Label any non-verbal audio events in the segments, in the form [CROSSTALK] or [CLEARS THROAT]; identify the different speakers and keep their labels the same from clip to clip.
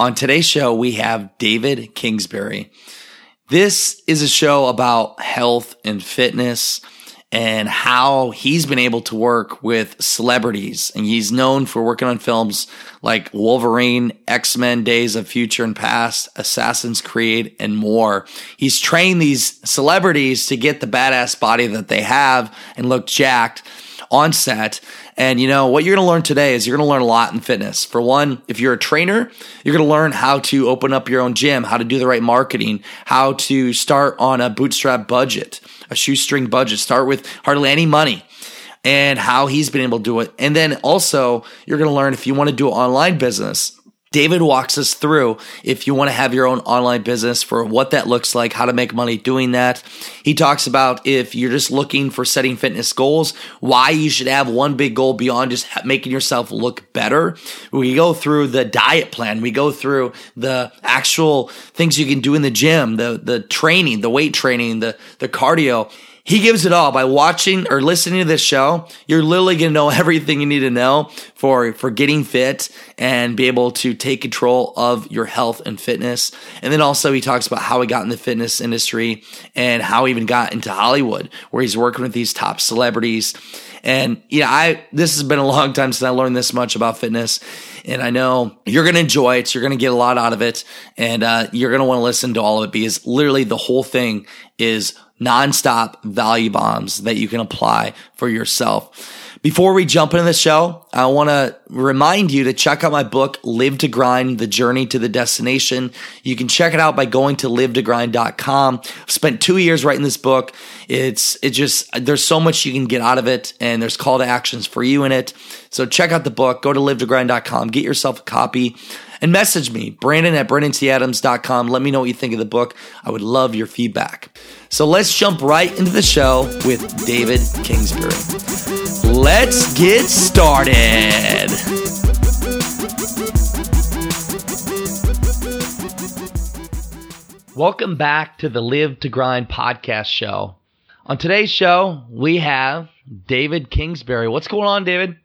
Speaker 1: On today's show, we have David Kingsbury. This is a show about health and fitness and how he's been able to work with celebrities. And he's known for working on films like Wolverine, X Men, Days of Future and Past, Assassin's Creed, and more. He's trained these celebrities to get the badass body that they have and look jacked on set. And you know, what you're going to learn today is you're going to learn a lot in fitness. For one, if you're a trainer, you're going to learn how to open up your own gym, how to do the right marketing, how to start on a bootstrap budget, a shoestring budget, start with hardly any money and how he's been able to do it. And then also you're going to learn if you want to do an online business, David walks us through if you want to have your own online business for what that looks like, how to make money doing that. He talks about if you're just looking for setting fitness goals, why you should have one big goal beyond just making yourself look better. We go through the diet plan. We go through the actual things you can do in the gym, the, the training, the weight training, the, the cardio he gives it all by watching or listening to this show. You're literally going to know [LAUGHS] everything you need to know for, for getting fit and be able to take control of your health and fitness. And then also he talks about how he got in the fitness industry and how he even got into Hollywood where he's working with these top celebrities. And yeah, I, this has been a long time since I learned this much about fitness. And I know you're going to enjoy it. You're going to get a lot out of it. And, uh, you're going to want to listen to all of it because literally the whole thing is nonstop value bombs that you can apply for yourself. Before we jump into the show, I want to remind you to check out my book, Live to Grind, The Journey to the Destination. You can check it out by going to livetogrind.com. I've spent two years writing this book. It's, it just, there's so much you can get out of it and there's call to actions for you in it. So check out the book, go to livetogrind.com, get yourself a copy and message me, Brandon at BrandonTAdams.com. Let me know what you think of the book. I would love your feedback. So let's jump right into the show with David Kingsbury. Let's get started. Welcome back to the Live to Grind podcast show. On today's show, we have David Kingsbury. What's going on, David?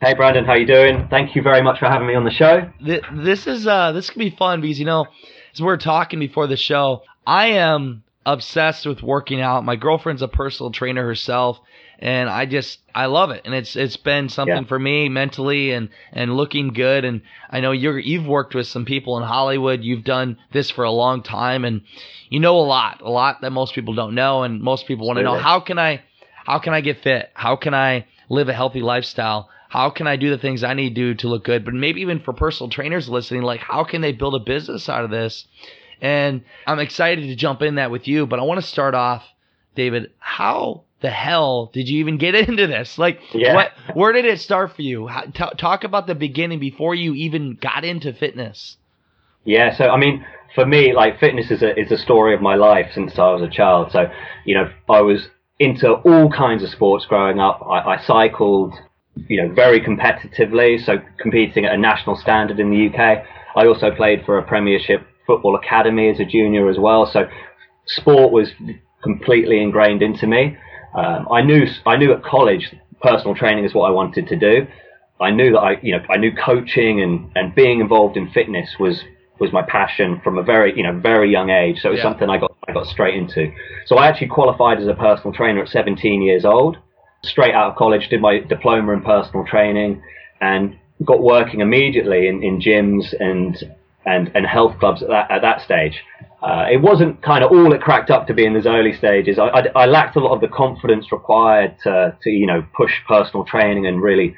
Speaker 2: Hey Brandon, how you doing? Thank you very much for having me on the show.
Speaker 1: This is uh this can be fun because you know, as we are talking before the show, I am obsessed with working out. My girlfriend's a personal trainer herself, and I just I love it. And it's it's been something yeah. for me mentally and and looking good. And I know you're you've worked with some people in Hollywood. You've done this for a long time, and you know a lot, a lot that most people don't know, and most people want to know how can I how can I get fit? How can I live a healthy lifestyle? how can I do the things I need to do to look good? But maybe even for personal trainers listening, like how can they build a business out of this? And I'm excited to jump in that with you, but I want to start off, David, how the hell did you even get [LAUGHS] into this? Like, yeah. what, where did it start for you? How, t- talk about the beginning before you even got into fitness.
Speaker 2: Yeah. So, I mean, for me, like fitness is a, is a story of my life since I was a child. So, you know, I was into all kinds of sports growing up. I, I cycled, you know, very competitively, so competing at a national standard in the UK. I also played for a Premiership football academy as a junior as well. So sport was completely ingrained into me. Um, I knew I knew at college personal training is what I wanted to do. I knew that I you know I knew coaching and, and being involved in fitness was was my passion from a very you know very young age. So it was yeah. something I got I got straight into. So I actually qualified as a personal trainer at 17 years old straight out of college, did my diploma in personal training, and got working immediately in, in gyms and and and health clubs at that at that stage. Uh, it wasn't kind of all it cracked up to be in those early stages. I, I, I, lacked a lot of the confidence required to, to you know push personal training and really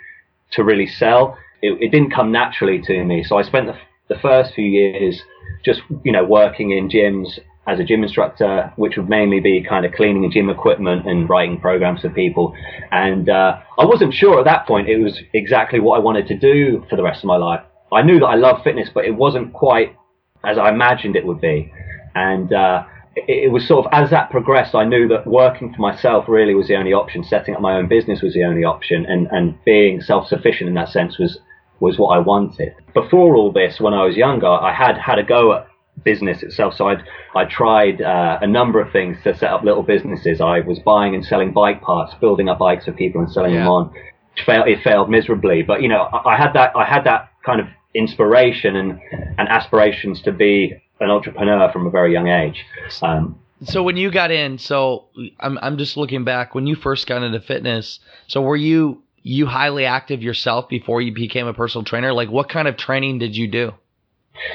Speaker 2: to really sell. It, it didn't come naturally to me. So I spent the, the first few years just you know working in gyms as a gym instructor, which would mainly be kind of cleaning gym equipment and writing programs for people. And uh, I wasn't sure at that point it was exactly what I wanted to do for the rest of my life. I knew that I loved fitness, but it wasn't quite as I imagined it would be, and uh, it, it, was sort of as that progressed, I knew that working for myself really was the only option. Setting up my own business was the only option, and and being self sufficient in that sense was was what I wanted. Before all this, when I was younger, I had had a go at business itself. So I'd, I tried uh, a number of things to set up little businesses. I was buying and selling bike parts, building up bikes for people and selling yeah. them on. It failed, it failed miserably, but you know, I, I had that, I had that kind of inspiration and, and aspirations to be an entrepreneur from a very young age. Um,
Speaker 1: so when you got in, so I'm I'm just looking back when you first got into fitness. So were you you highly active yourself before you became a personal trainer? Like what kind of training did you do?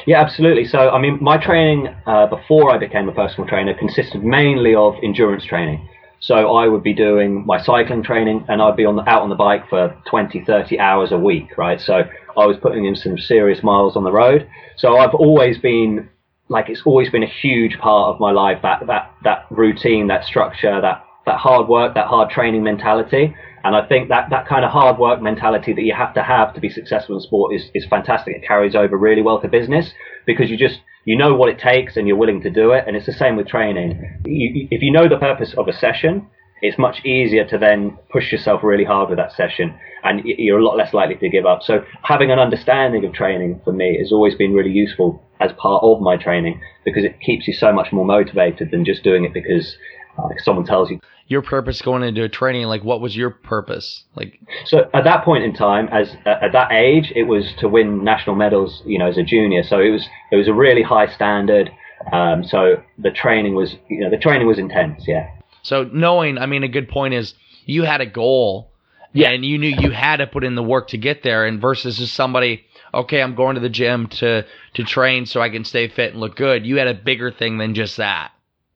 Speaker 2: Yeah, absolutely. So, I mean, my training uh, before I became a personal trainer consisted mainly of endurance training. So I would be doing my cycling training and I'd be on the, out on the bike for 20, 30 hours a week, right? So I was putting in some serious miles on the road. So I've always been like, it's always been a huge part of my life, that, that, that routine, that structure, that, that hard work, that hard training mentality. And I think that, that kind of hard work mentality that you have to have to be successful in sport is, is fantastic. It carries over really well to business because you just, you know what it takes and you're willing to do it. And it's the same with training. You, if you know the purpose of a session, it's much easier to then push yourself really hard with that session and you're a lot less likely to give up. So having an understanding of training for me has always been really useful as part of my training because it keeps you so much more motivated than just doing it because uh, someone tells you.
Speaker 1: Your purpose going into a training like what was your purpose? Like
Speaker 2: so at that point in time as uh, at that age it was to win national medals you know as a junior. So it was it was a really high standard. Um, so the training was you know the training was intense yeah
Speaker 1: so knowing i mean a good point is you had a goal yeah. and you knew you had to put in the work to get there and versus just somebody okay i'm going to the gym to to train so i can stay fit and look good you had a bigger thing than just that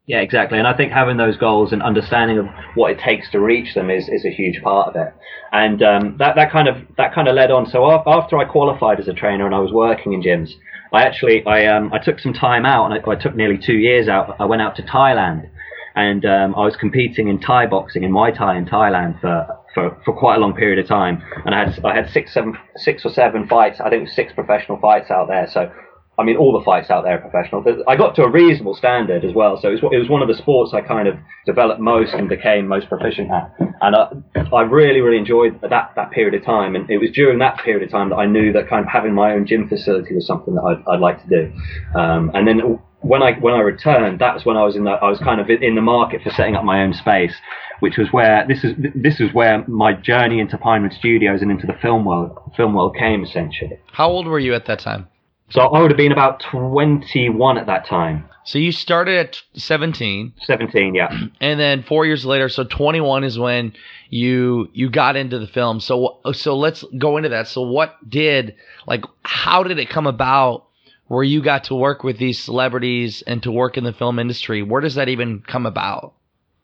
Speaker 2: yeah, exactly. And I think having those goals and understanding of what it takes to reach them is, is a huge part of it. And um, that, that kind of that kind of led on. So after I qualified as a trainer and I was working in gyms, I actually I um, I took some time out and I, I took nearly two years out. I went out to Thailand and um, I was competing in Thai boxing in Muay Thai in Thailand for, for, for quite a long period of time. And I had I had six seven six or seven fights. I think six professional fights out there. So I mean, all the fights out there are professional. I got to a reasonable standard as well, so it was, it was one of the sports I kind of developed most and became most proficient at. And I, I really, really enjoyed that that period of time. And it was during that period of time that I knew that kind of having my own gym facility was something that I'd, I'd like to do. Um, and then when I when I returned, that's when I was in the I was kind of in the market for setting up my own space, which was where this is this is where my journey into Pinewood Studios and into the film world film world came essentially.
Speaker 1: How old were you at that time?
Speaker 2: So I would have been about 21 at that time.
Speaker 1: So you started at 17.
Speaker 2: 17, yeah. [CLEARS THROAT]
Speaker 1: And then 4 years later, so 21 is when you you got into the film. So so let's go into that. So what did like how did it come about where you got to work with these celebrities and to work in the film industry? Where does that even come about?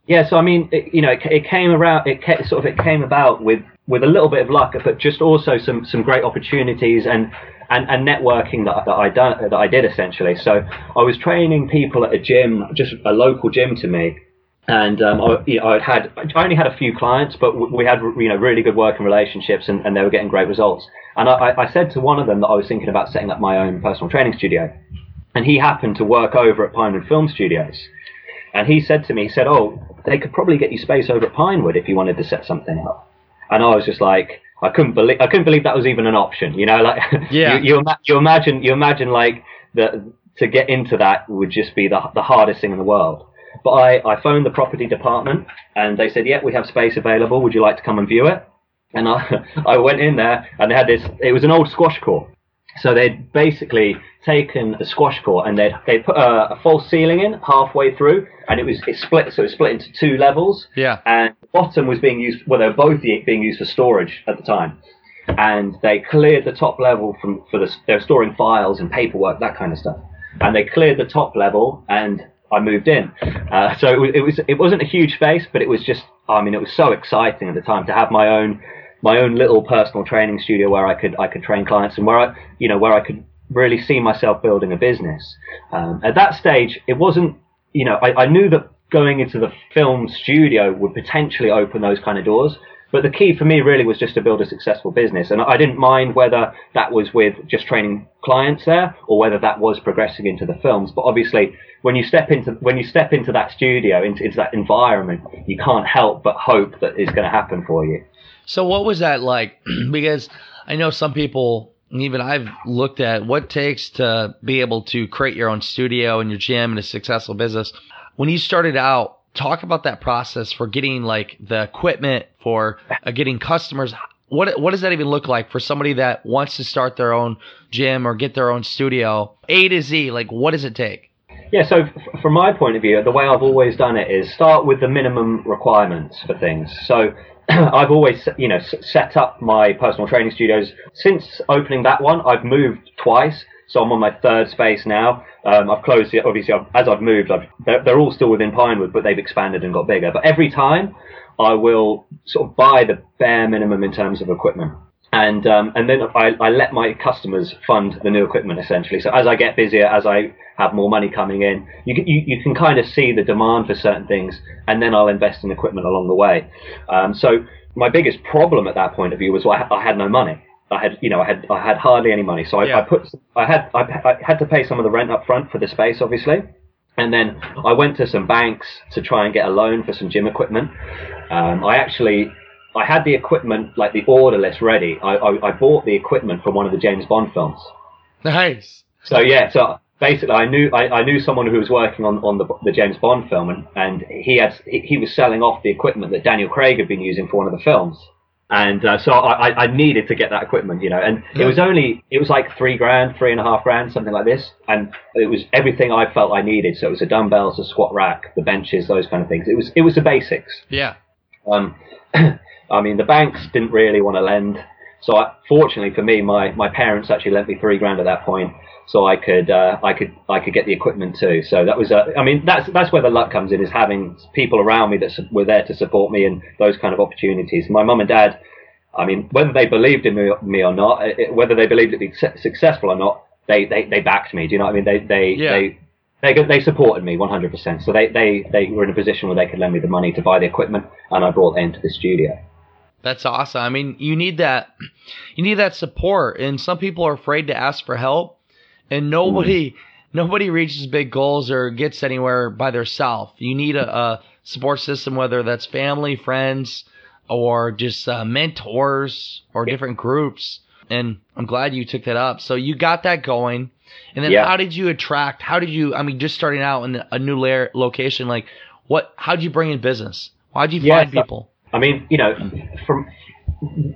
Speaker 2: Yeah, so I mean, it, you know, it, it, came around. It came, sort of it came about with with a little bit of luck, but just also some some great opportunities and and, and networking that, that I done that I did essentially. So I was training people at a gym, just a local gym to me, and um, I, you know, I had I only had a few clients, but we had you know really good working relationships, and, and they were getting great results. And I, I said to one of them that I was thinking about setting up my own personal training studio, and he happened to work over at Pinewood Film Studios. And he said to me, he said, "Oh, they could probably get you space over at Pinewood if you wanted to set something up." And I was just like, I couldn't believe I couldn't believe that was even an option. You know, like [LAUGHS] yeah. you, you, you imagine you imagine like that to get into that would just be the the hardest thing in the world. But I, I phoned the property department and they said, yeah, we have space available. Would you like to come and view it? And I, [LAUGHS] I went in there and they had this, it was an old squash court. So they'd basically taken the squash court and they'd, they put a, a, false ceiling in halfway through and it was it split, so it split into two levels.
Speaker 1: Yeah.
Speaker 2: And the bottom was being used, well, they were both being used for storage at the time. And they cleared the top level from, for the, they were storing files and paperwork, that kind of stuff. And they cleared the top level and I moved in. Uh, so it was, it was, it wasn't a huge space, but it was just, I mean, it was so exciting at the time to have my own, my own little personal training studio where I could, I could train clients and where I, you know, where I could really see myself building a business. Um, at that stage, it wasn't, you know, I, I knew that going into the film studio would potentially open those kind of doors, But the key for me really was just to build a successful business. And I didn't mind whether that was with just training clients there or whether that was progressing into the films. But obviously, when you step into, when you step into that studio, into, into that environment, you can't help but hope that it's going to happen for you.
Speaker 1: So what was that like? [CLEARS THROAT] because I know some people, even I've looked at what takes to be able to create your own studio and your gym and a successful business. When you started out, talk about that process for getting like the equipment for uh, getting customers. What what does that even look like for somebody that wants to start their own gym or get their own studio? A to z like what does it take?
Speaker 2: Yeah so f- from my point of view the way i've always done it is start with the minimum requirements for things. So [CLEARS THROAT] I've always, you know, set up my personal training studios. Since opening that one. I've moved twice, so I'm on my third space now. Um, I've closed. Obviously, I've, as I've moved, I've, they're, they're, all still within Pinewood, but they've expanded and got bigger. But every time, I will sort of buy the bare minimum in terms of equipment. And um, and then I, I let my customers fund the new equipment essentially. So as I get busier, as I have more money coming in, you can, you, you can kind of see the demand for certain things, and then I'll invest in equipment along the way. Um, so my biggest problem at that point of view was I had no money. I had, you know, I had, I had hardly any money, so I, yeah. I put, I had, I, I, had to pay some of the rent up front for the space, obviously, and then I went to some banks to try and get a loan for some gym equipment. Um, I actually, I had the equipment, like the order list ready. I, I, I bought the equipment from one of the James Bond films.
Speaker 1: Nice.
Speaker 2: So yeah, so basically, I knew I, I, knew someone who was working on, on the, the James Bond film, and, and he had he was selling off the equipment that Daniel Craig had been using for one of the films and uh, so I, I needed to get that equipment, you know, and it was only it was like three grand, three and a half grand, something like this, and it was everything I felt I needed. So it was the dumbbells, the squat rack, the benches, those kind of things. It was it was the basics.
Speaker 1: Yeah.
Speaker 2: Um, [CLEARS THROAT] I mean, the banks didn't really want to lend, so I, fortunately for me, my my parents actually lent me three grand at that point, so I could uh, I could I could get the equipment too. So that was uh, I mean that's that's where the luck comes in is having people around me that su- were there to support me and those kind of opportunities. My mum and dad, I mean whether they believed in me, me or not, it, whether they believed it'd be successful or not, they, they they backed me. Do you know what I mean? They they yeah. they. They, they supported me 100%. So they, they, they were in a position where they could lend me the money to buy the equipment, and I brought it into the studio.
Speaker 1: That's awesome. I mean, you need that, you need that support, and some people are afraid to ask for help and nobody nobody reaches big goals or gets anywhere by themselves. You need a, a, support system, whether that's family, friends, or just uh, mentors or different groups. And I'm glad you took that up. So you got that going. And then yeah. how did you attract? How did you? I mean, just starting out in a new layer, location, like what? How did you bring in business? Why did you find people?
Speaker 2: I mean, you know, from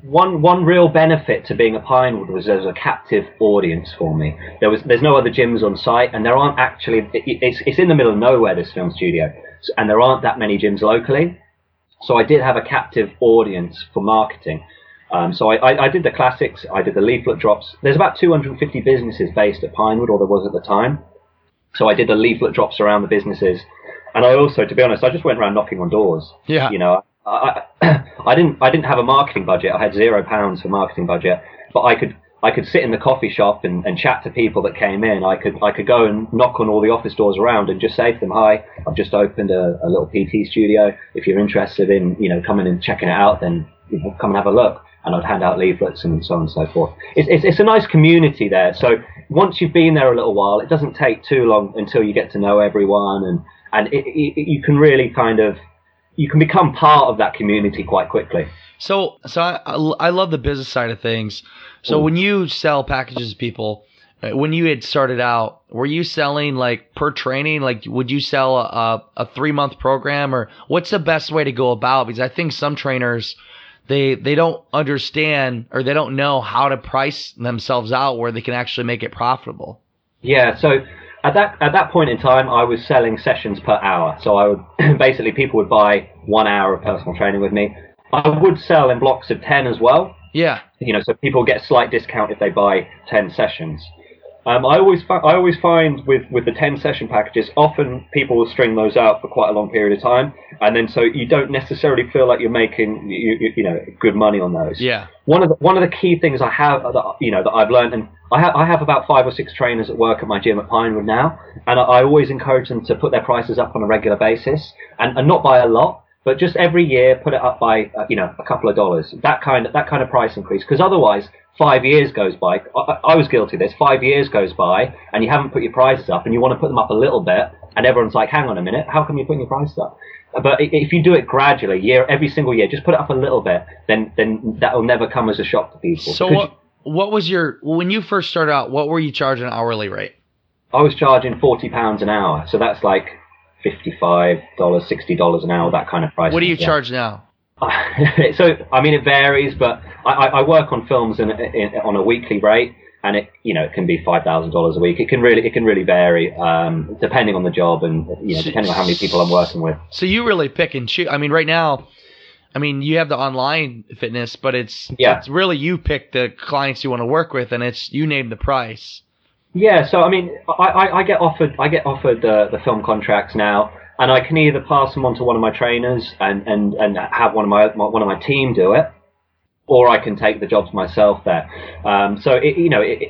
Speaker 2: one one real benefit to being a Pinewood was there was a captive audience for me. There was there's no other gyms on site, and there aren't actually it, it's it's in the middle of nowhere this film studio, and there aren't that many gyms locally. So I did have a captive audience for marketing. Um, so I, I, I, did the classics, I did the leaflet drops. There's about 250 businesses based at Pinewood, or there was at the time. So I did the leaflet drops around the businesses, and I also, to be honest, I just went around knocking on doors.
Speaker 1: Yeah.
Speaker 2: You know, I, [CLEARS THROAT] I didn't I didn't have a marketing budget. I had zero pounds for marketing budget, but I could I could sit in the coffee shop and, and chat to people that came in. I could I could go and knock on all the office doors around and just say to them, "Hi, I've just opened a, a little PT studio. If you're interested in you know coming and checking it out, then you know, come and have a look." And I'd hand out leaflets and so on and so forth. It's, it's, it's a nice community there. So once you've been there a little while, it doesn't take too long until you get to know everyone and and it, it, you can really kind of you can become part of that community quite quickly.
Speaker 1: So, so I, I love the business side of things. So when you sell packages to people, uh, when you had started out, were you selling like per training? Like, would you sell a, a three month program or what's the best way to go about? Because I think some trainers, they, they don't understand or they don't know how to price themselves out where they can actually make it profitable.
Speaker 2: Yeah. So at that at that point in time, I was selling sessions per hour. So I would [CLEARS THROAT] basically people would buy one hour of personal training with me. I would sell in blocks of ten as well.
Speaker 1: Yeah.
Speaker 2: You know, so people get a slight discount if they buy ten sessions. Um, I always fi- I always find with, with the ten session packages, often people will string those out for quite a long period of time, and then so you don't necessarily feel like you're making you, you, you know good money on those.
Speaker 1: Yeah.
Speaker 2: One of the one of the key things I have that you know that I've learned, and I have I have about five or six trainers at work at my gym at Pinewood now, and I, I always encourage them to put their prices up on a regular basis, and, and not by a lot, but just every year put it up by uh, you know a couple of dollars. That kind of that kind of price increase, because otherwise five years goes by. I, I, was guilty of this. Five years goes by, and you haven't put your prices up, and you want to put them up a little bit, and everyone's like, "Hang on a minute, how come you're putting your prices up?" But if you do it gradually, year every single year, just put it up a little bit, then then that will never come as a shock to people.
Speaker 1: So what, what was your when you first started out? What were you charging hourly rate?
Speaker 2: I was charging forty pounds an hour, so that's like fifty-five dollars, sixty dollars an hour, that kind of price.
Speaker 1: What do you yeah. charge now? [LAUGHS]
Speaker 2: so I mean, it varies, but I, I work on films in, in, on a weekly rate, and it you know it can be five thousand dollars a week. It can really it can really vary um, depending on the job and you know depending on how many people I'm working with.
Speaker 1: So you really pick and choose. I mean, right now. I mean, you have the online fitness, but it's
Speaker 2: yeah.
Speaker 1: it's really you pick the clients you want to work with, and it's you name the price.
Speaker 2: Yeah, so I mean, I, I, I get offered I get offered the film contracts now, and I can either pass them on to one of my trainers and, and, and have one of my one of my team do it, or I can take the jobs myself there. Um, so it, you know, it,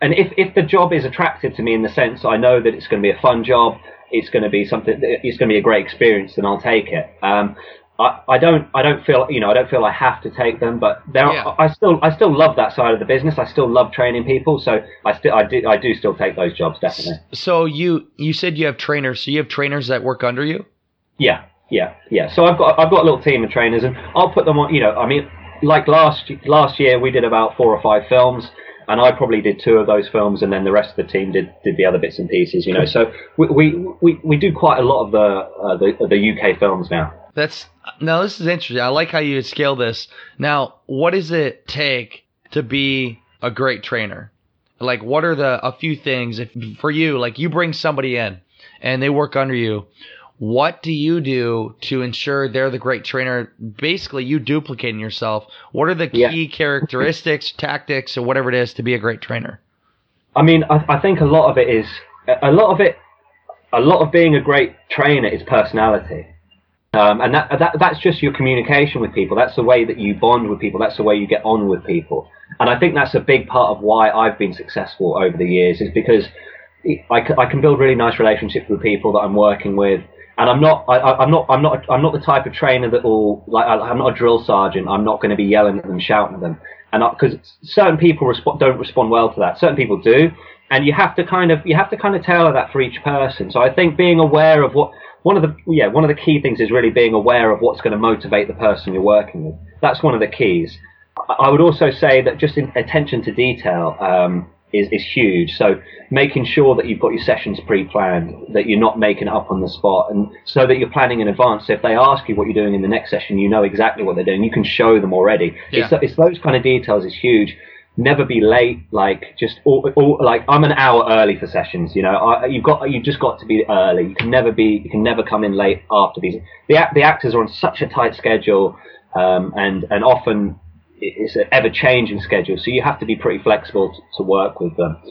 Speaker 2: and if if the job is attractive to me in the sense I know that it's going to be a fun job, it's going to be something, it's going to be a great experience, then I'll take it. Um, I, I don't I don't feel you know I don't feel I have to take them, but there yeah. I still I still love that side of the business. I still love training people, so I still I do I do still take those jobs definitely.
Speaker 1: So you you said you have trainers, so you have trainers that work under you?
Speaker 2: Yeah, yeah, yeah. So I've got I've got a little team of trainers, and I'll put them on. You know, I mean, like last last year we did about four or five films and I probably did two of those films, and then the rest of the team did, did the other bits and pieces. You know, so we we, we, we do quite a lot of the, uh, the the UK films now.
Speaker 1: That's now this is interesting. I like how you scale this. Now, what does it take to be a great trainer? Like, what are the a few things if for you? Like, you bring somebody in and they work under you. What do you do to ensure they're the great trainer? Basically, you duplicating yourself. What are the key yeah. characteristics, [LAUGHS] tactics, or whatever it is to be a great trainer?
Speaker 2: I mean, I, I think a lot of it is a lot of it. A lot of being a great trainer is personality. Um, and that, that that's just your communication with people. That's the way that you bond with people. That's the way you get on with people. And I think that's a big part of why I've been successful over the years is because I, I can build really nice relationships with people that I'm working with. And I'm not, I, am not, I'm not, I'm not the type of trainer that will, like, I'm not a drill sergeant. I'm not going to be yelling at them, shouting at them. And because certain people resp- don't respond well to that. Certain people do. And you have to kind of, you have to kind of tailor that for each person. So I think being aware of what, one of the yeah one of the key things is really being aware of what's going to motivate the person you're working with. That's one of the keys. I would also say that just attention to detail um, is is huge. So making sure that you've got your sessions pre-planned, that you're not making it up on the spot, and so that you're planning in advance. So if they ask you what you're doing in the next session, you know exactly what they're doing. You can show them already. Yeah. It's, it's those kind of details is huge never be late. Like just all, all, like I'm an hour early for sessions. You know, I, you've got you've just got to be early. You can never be you can never come in late after these. The the actors are on such a tight schedule, um, and and often it's an ever changing schedule. So you have to be pretty flexible to, to work with them.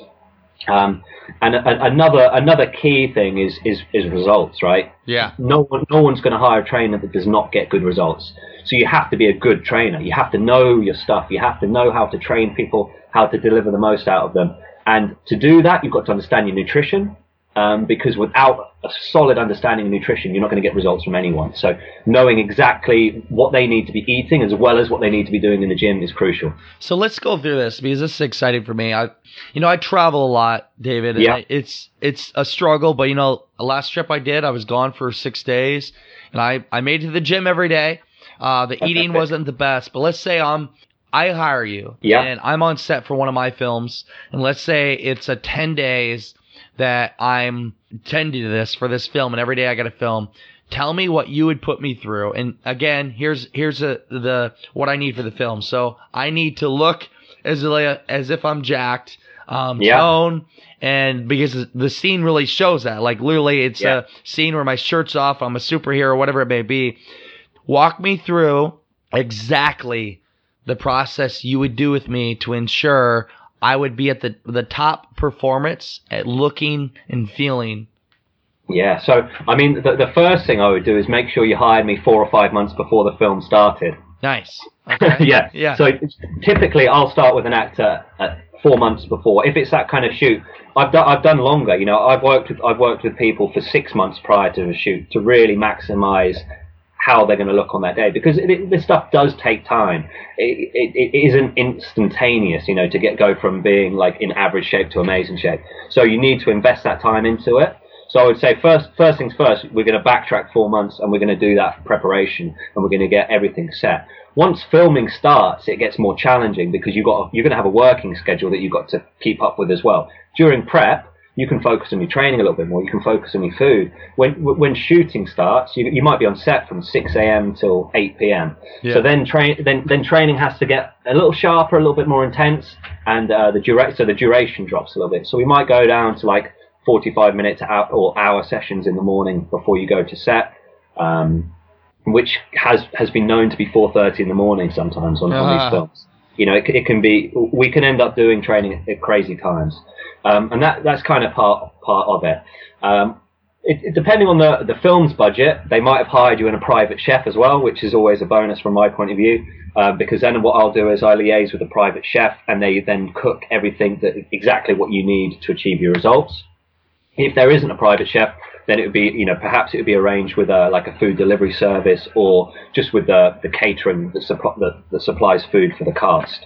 Speaker 2: Um, and a, another another key thing is is is results, right?
Speaker 1: Yeah.
Speaker 2: No one no one's going to hire a trainer that does not get good results. So you have to be a good trainer. You have to know your stuff. You have to know how to train people, how to deliver the most out of them. And to do that, you've got to understand your nutrition. Um, because without a solid understanding of nutrition, you're not going to get results from anyone. So knowing exactly what they need to be eating as well as what they need to be doing in the gym is crucial.
Speaker 1: So let's go through this because this is exciting for me. I, you know, I travel a lot, David.
Speaker 2: yeah.
Speaker 1: I, it's it's a struggle, but you know, the last trip I did, I was gone for six days, and I I made it to the gym every day. Uh, the eating wasn't the best, but let's say I'm I hire you,
Speaker 2: yeah.
Speaker 1: and I'm on set for one of my films, and let's say it's a ten days that I'm tending to this for this film, and every day I got to film. Tell me what you would put me through, and again, here's here's a, the what I need for the film. So I need to look as as if I'm jacked, um, yeah. tone, and because the scene really shows that. Like literally, it's yeah. a scene where my shirt's off, I'm a superhero, whatever it may be walk me through exactly the process you would do with me to ensure I would be at the the top performance at looking and feeling.
Speaker 2: Yeah, so I mean, the, the first thing I would do is make sure you hired me four or five months before the film started.
Speaker 1: Nice. [LAUGHS]
Speaker 2: Okay. yeah. Yeah. So typically, I'll start with an actor at four months before. If it's that kind of shoot, I've done I've done longer. You know, I've worked with I've worked with people for six months prior to the shoot to really maximise how they're going to look on that day because it, this stuff does take time. It, it, it isn't instantaneous, you know, to get go from being like in average shape to amazing shape. So you need to invest that time into it. So I would say first, first things first, we're going to backtrack four months and we're going to do that preparation and we're going to get everything set. Once filming starts, it gets more challenging because you've got you're going to have a working schedule that you've got to keep up with as well. During prep, you can focus on your training a little bit more. You can focus on your food. When when shooting starts, you, you might be on set from 6 a.m. till 8 p.m. Yeah. So then train then then training has to get a little sharper, a little bit more intense, and uh, the dura- so the duration drops a little bit. So we might go down to like 45 minute or hour sessions in the morning before you go to set, um, which has has been known to be 4:30 in the morning sometimes on, uh-huh. on these ah. films. You know, it, it, can be. We can end up doing training at crazy times, um, and that that's kind of part part of it. Um, it, it, depending on the the film's budget, they might have hired you in a private chef as well, which is always a bonus from my point of view. Uh, because then what I'll do is I liaise with a private chef, and they then cook everything that exactly what you need to achieve your results. If there isn't a private chef, then it would be, you know, perhaps it would be arranged with a like a food delivery service or just with the, the catering that, that, that supplies food for the cast.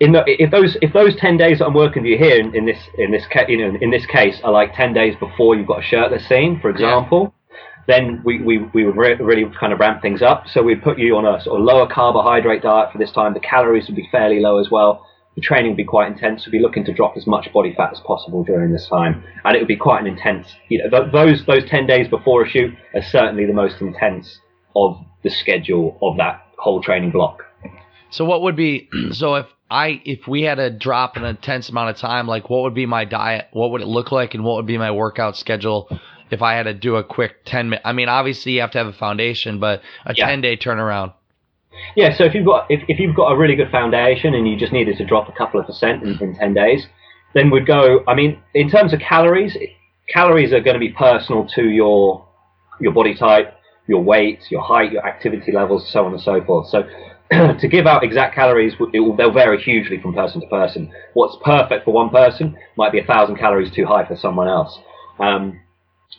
Speaker 2: In the, if those if those ten days that I'm working with you here in, in this in this ca- you know in this case are like ten days before you've got a shirtless scene, for example, yeah. then we, we, we would re- really kind of ramp things up. So we'd put you on a sort of lower carbohydrate diet for this time. The calories would be fairly low as well the training would be quite intense. We'd be looking to drop as much body fat as possible during this time, and it would be quite an intense. You know, th- those those ten days before a shoot are certainly the most intense of the schedule of that whole training block.
Speaker 1: So what would be [CLEARS THROAT] so if I if we had to drop in an intense amount of time, like what would be my diet? What would it look like, and what would be my workout schedule? If I had to do a quick 10 minute, I mean, obviously you have to have a foundation, but a yeah. 10 day turnaround.
Speaker 2: Yeah, so if you've got if, if you've got a really good foundation and you just needed to drop a couple of percent in, in ten days, then we'd go. I mean, in terms of calories, calories are going to be personal to your your body type, your weight, your height, your activity levels, so on and so forth. So [CLEARS THROAT] to give out exact calories, will, they'll vary hugely from person to person. What's perfect for one person might be a thousand calories too high for someone else. Um,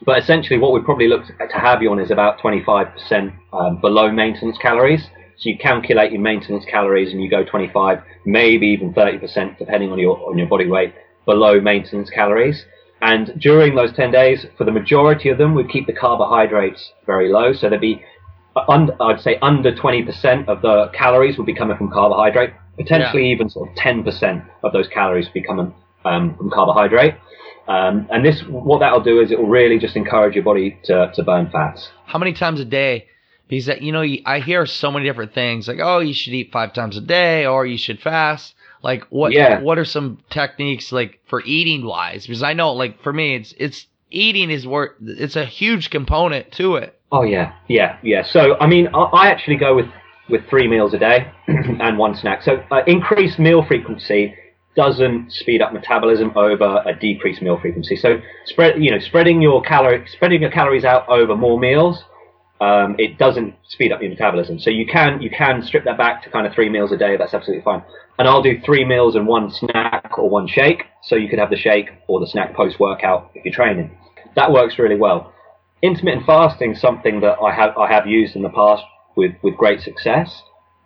Speaker 2: but essentially, what we'd probably look to have you on is about 25% um, below maintenance calories. So you calculate your maintenance calories and you go 25, maybe even 30%, depending on your on your body weight, below maintenance calories. And during those 10 days, for the majority of them, we'd keep the carbohydrates very low. So there'd be, under, I'd say, under 20% of the calories would be coming from carbohydrate. Potentially yeah. even sort of 10% of those calories would be coming um, from carbohydrate. Um, and this, what that'll do is it will really just encourage your body to, to burn fats.
Speaker 1: How many times a day because you know I hear so many different things like oh you should eat five times a day or you should fast like what yeah. what are some techniques like for eating wise because I know like for me it's it's eating is where it's a huge component to it
Speaker 2: oh yeah yeah yeah so I mean I, I actually go with with three meals a day [CLEARS THROAT] and one snack so uh, increased meal frequency doesn't speed up metabolism over a decreased meal frequency so spread you know spreading your calorie spreading your calories out over more meals um, it doesn't speed up your metabolism. So you can you can strip that back to kind of three meals a day. That's absolutely fine. And I'll do three meals and one snack or one shake. So you could have the shake or the snack post workout if you're training. That works really well. Intermittent fasting is something that I have I have used in the past with with great success.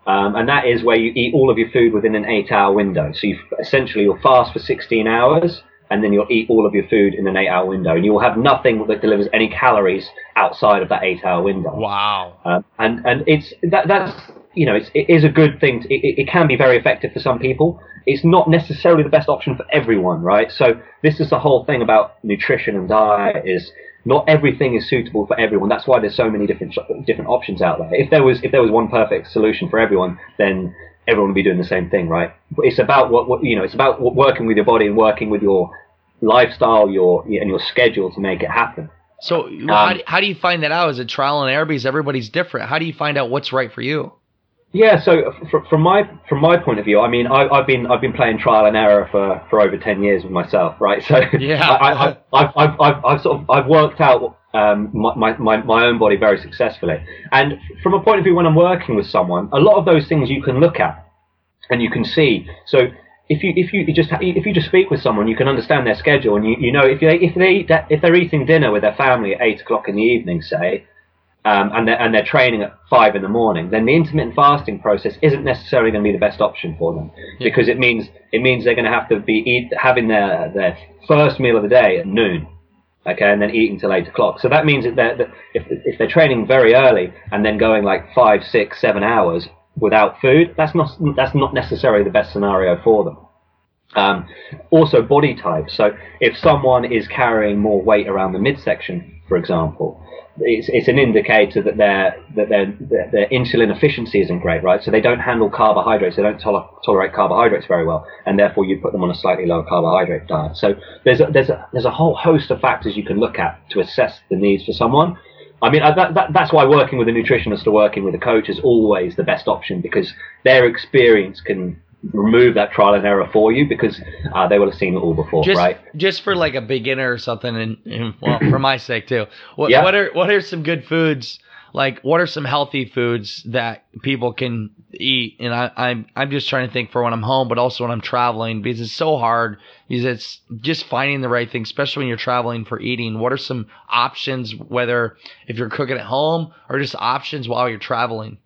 Speaker 2: Um, and that is where you eat all of your food within an eight-hour window. So you essentially you'll fast for 16 hours, and then you'll eat all of your food in an eight hour window and you will have nothing that delivers any calories outside of that eight hour window.
Speaker 1: Wow.
Speaker 2: Uh, and, and it's, that, that's, you know, it's, it is a good thing. To, it, it can be very effective for some people. It's not necessarily the best option for everyone, right? So this is the whole thing about nutrition and diet is not everything is suitable for everyone. That's why there's so many different different options out there. If there was if there was one perfect solution for everyone, then everyone would be doing the same thing, right? It's about what, what you know. It's about working with your body and working with your lifestyle, your and your schedule to make it happen.
Speaker 1: So um, how, do, how do you find that out? Is it trial and error? Because everybody's different. How do you find out what's right for you?
Speaker 2: Yeah, so from my from my point of view, I mean, I, have been I've been playing trial and error for, for over ten years with myself, right? [LAUGHS] So
Speaker 1: yeah,
Speaker 2: I, have I've, I've, I've sort of I've worked out um, my, my, my own body very successfully. And from a point of view, when I'm working with someone, a lot of those things you can look at and you can see. So if you if you just if you just speak with someone, you can understand their schedule, and you, you know if they if they eat if they're eating dinner with their family at eight o'clock in the evening, say, um, and they're and they're training at five in the morning, then the intermittent fasting process isn't necessarily going to be the best option for them
Speaker 1: Yeah.
Speaker 2: because it means it means they're going to have to be eat, having their their first meal of the day at noon, okay, and then eating till eight o'clock. So that means that, they're, that if if they're training very early and then going like five, six, seven hours without food, that's not that's not necessarily the best scenario for them. Um, also, body type. So, if someone is carrying more weight around the midsection, for example, it's, it's an indicator that their that their, their insulin efficiency isn't great, right? So they don't handle carbohydrates. They don't tol- tolerate carbohydrates very well, and therefore you put them on a slightly lower carbohydrate diet. So there's a, there's a, there's a whole host of factors you can look at to assess the needs for someone. I mean, that, that, that's why working with a nutritionist or working with a coach is always the best option because their experience can remove that trial and error for you because uh, they will have seen it all before,
Speaker 1: just
Speaker 2: right?
Speaker 1: just for like a beginner or something and, and well for my sake too what,
Speaker 2: Yeah.
Speaker 1: what are what are some good foods like what are some healthy foods that people can eat and I, I'm I'm just trying to think for when I'm home but also when I'm traveling because it's so hard because it's just finding the right thing especially when you're traveling for eating what are some options whether if you're cooking at home or just options while you're traveling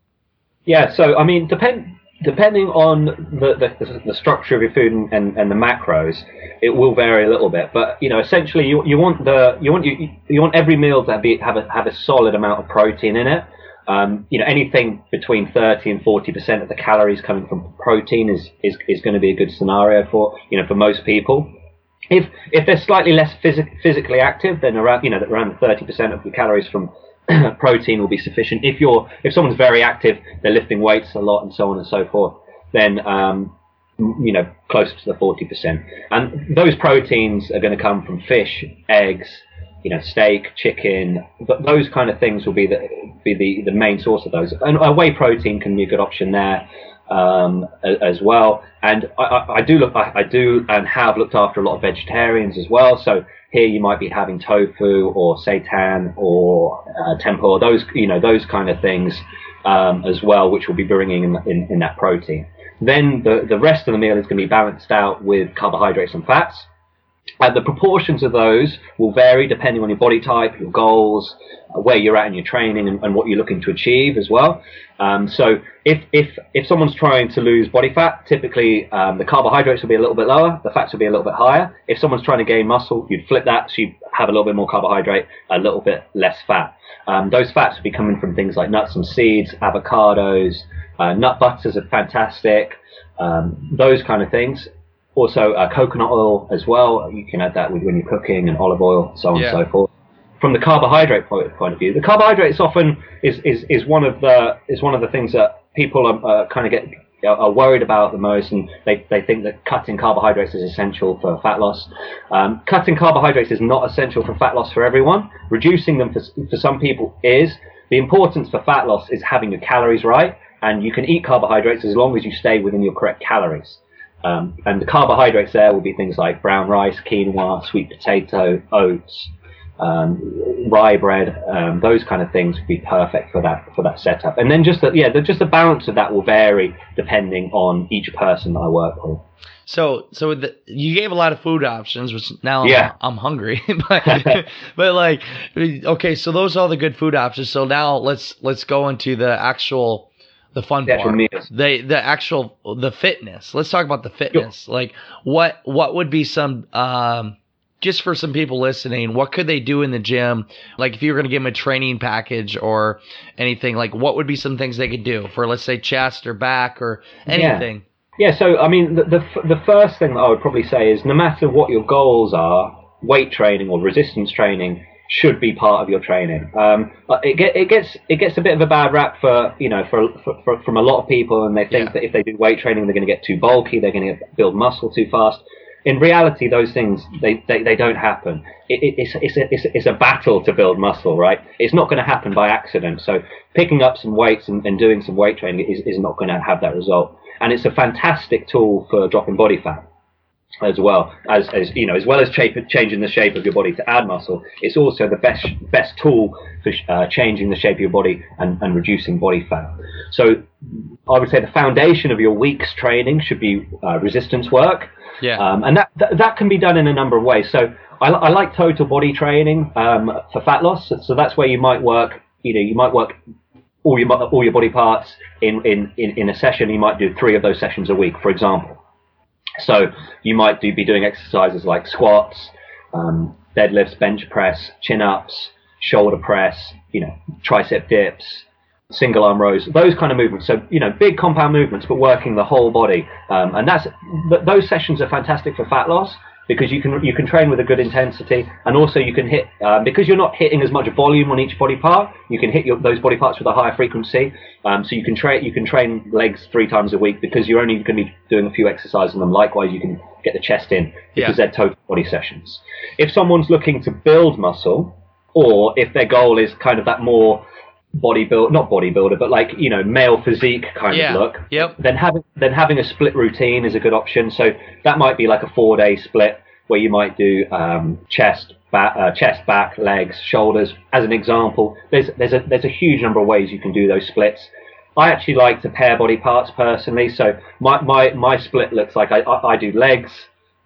Speaker 2: Yeah, so I mean, depend depending on the, the, the structure of your food and, and, and the macros, it will vary a little bit. But you know, essentially, you, you want the you want you, you want every meal to be have a have a solid amount of protein in it. Um, you know, anything between 30 and 40 percent of the calories coming from protein is, is, is going to be a good scenario for you know for most people. If if they're slightly less physic, physically active, then around you know around 30 percent of the calories from [COUGHS] protein will be sufficient. If you're if someone's very active, they're lifting weights a lot and so on and so forth, then um, you know closer to the 40 percent. And those proteins are going to come from fish, eggs, you know, steak, chicken. Th- those kind of things will be the be the, the main source of those. And uh, whey protein can be a good option there um, as well. And I, I, do look, I, I do and have looked after a lot of vegetarians as well. So here you might be having tofu or seitan or uh, tempeh, those you know those kind of things um, as well, which will be bringing in, in, in that protein. Then the the rest of the meal is going to be balanced out with carbohydrates and fats. And the proportions of those will vary depending on your body type, your goals, uh, where you're at in your training, and, and what you're looking to achieve as well. Um, so if if if someone's trying to lose body fat, typically um, the carbohydrates will be a little bit lower, the fats will be a little bit higher. If someone's trying to gain muscle, you'd flip that, so you have a little bit more carbohydrate, a little bit less fat. Um, those fats will be coming from things like nuts and seeds, avocados, uh, nut butters are fantastic, um, those kind of things also uh, coconut oil as well. You can add that with when you're cooking and olive oil, so on
Speaker 1: Yeah.
Speaker 2: and so forth. From the carbohydrate point, point of view, the carbohydrates often is, is, is one of the is one of the things that people are, uh, kind of get are worried about the most, and they, they think that cutting carbohydrates is essential for fat loss. Um, cutting carbohydrates is not essential for fat loss for everyone. Reducing them for, for some people is. The importance for fat loss is having your calories right, and you can eat carbohydrates as long as you stay within your correct calories. Um, and the carbohydrates there will be things like brown rice, quinoa, sweet potato, oats, um, rye bread. Um, those kind of things would be perfect for that for that setup. And then just the, yeah, the, just the balance of that will vary depending on each person that I work with.
Speaker 1: So, so the, you gave a lot of food options, which now
Speaker 2: Yeah.
Speaker 1: I'm, I'm hungry. [LAUGHS] but, [LAUGHS] but like, okay, so those are all the good food options. So now let's let's go into the actual, the fun part,
Speaker 2: meals.
Speaker 1: the the actual the fitness. Let's talk about the fitness. Like, what what would be some um just for some people listening, what could they do in the gym? Like, if you were going to give them a training package or anything, like, what would be some things they could do for, let's say, chest or back or anything?
Speaker 2: Yeah, yeah so I mean, the, the the first thing that I would probably say is no matter what your goals are, weight training or resistance training should be part of your training. Um, it, get, it gets it gets a bit of a bad rap for you know for, for, for from a lot of people, and they think
Speaker 1: Yeah.
Speaker 2: that if they do weight training, they're going to get too bulky, they're going to build muscle too fast. In reality, those things they, they, they don't happen. It, it, it's it's a, it's, it's a battle to build muscle, right? It's not going to happen by accident. So picking up some weights and, and doing some weight training is, is not going to have that result. And it's a fantastic tool for dropping body fat as well as, as you know as well as shape, changing the shape of your body to add muscle it's also the best best tool for uh, changing the shape of your body and, and reducing body fat so i would say the foundation of your week's training should be uh, resistance work
Speaker 1: Yeah.
Speaker 2: um, and that, that that can be done in a number of ways so i, I like total body training um, for fat loss so that's where you might work you know you might work all your all your body parts in, in, in, in a session. You might do three of those sessions a week, for example. So you might do, be doing exercises like squats, um, deadlifts, bench press, chin ups, shoulder press, you know, tricep dips, single arm rows, those kind of movements. So you know, big compound movements, but working the whole body. Um, and that's th- those sessions are fantastic for fat loss because you can you can train with a good intensity, and also you can hit um, because you're not hitting as much volume on each body part. You can hit your, those body parts with a higher frequency. Um, so you can train you can train legs three times a week because you're only going to be doing a few exercises on them. Likewise, you can get the chest in because yeah. they're total body sessions. If someone's looking to build muscle, or if their goal is kind of that more bodybuilder, not bodybuilder, but like you know male physique kind
Speaker 1: yeah.
Speaker 2: of look.
Speaker 1: Yep.
Speaker 2: Then having then having a split routine is a good option. So that might be like a four day split where you might do um, chest, back, uh, chest, back, legs, shoulders. As an example, there's there's a there's a huge number of ways you can do those splits. I actually like to pair body parts personally. So my my, my split looks like I, I, I do legs,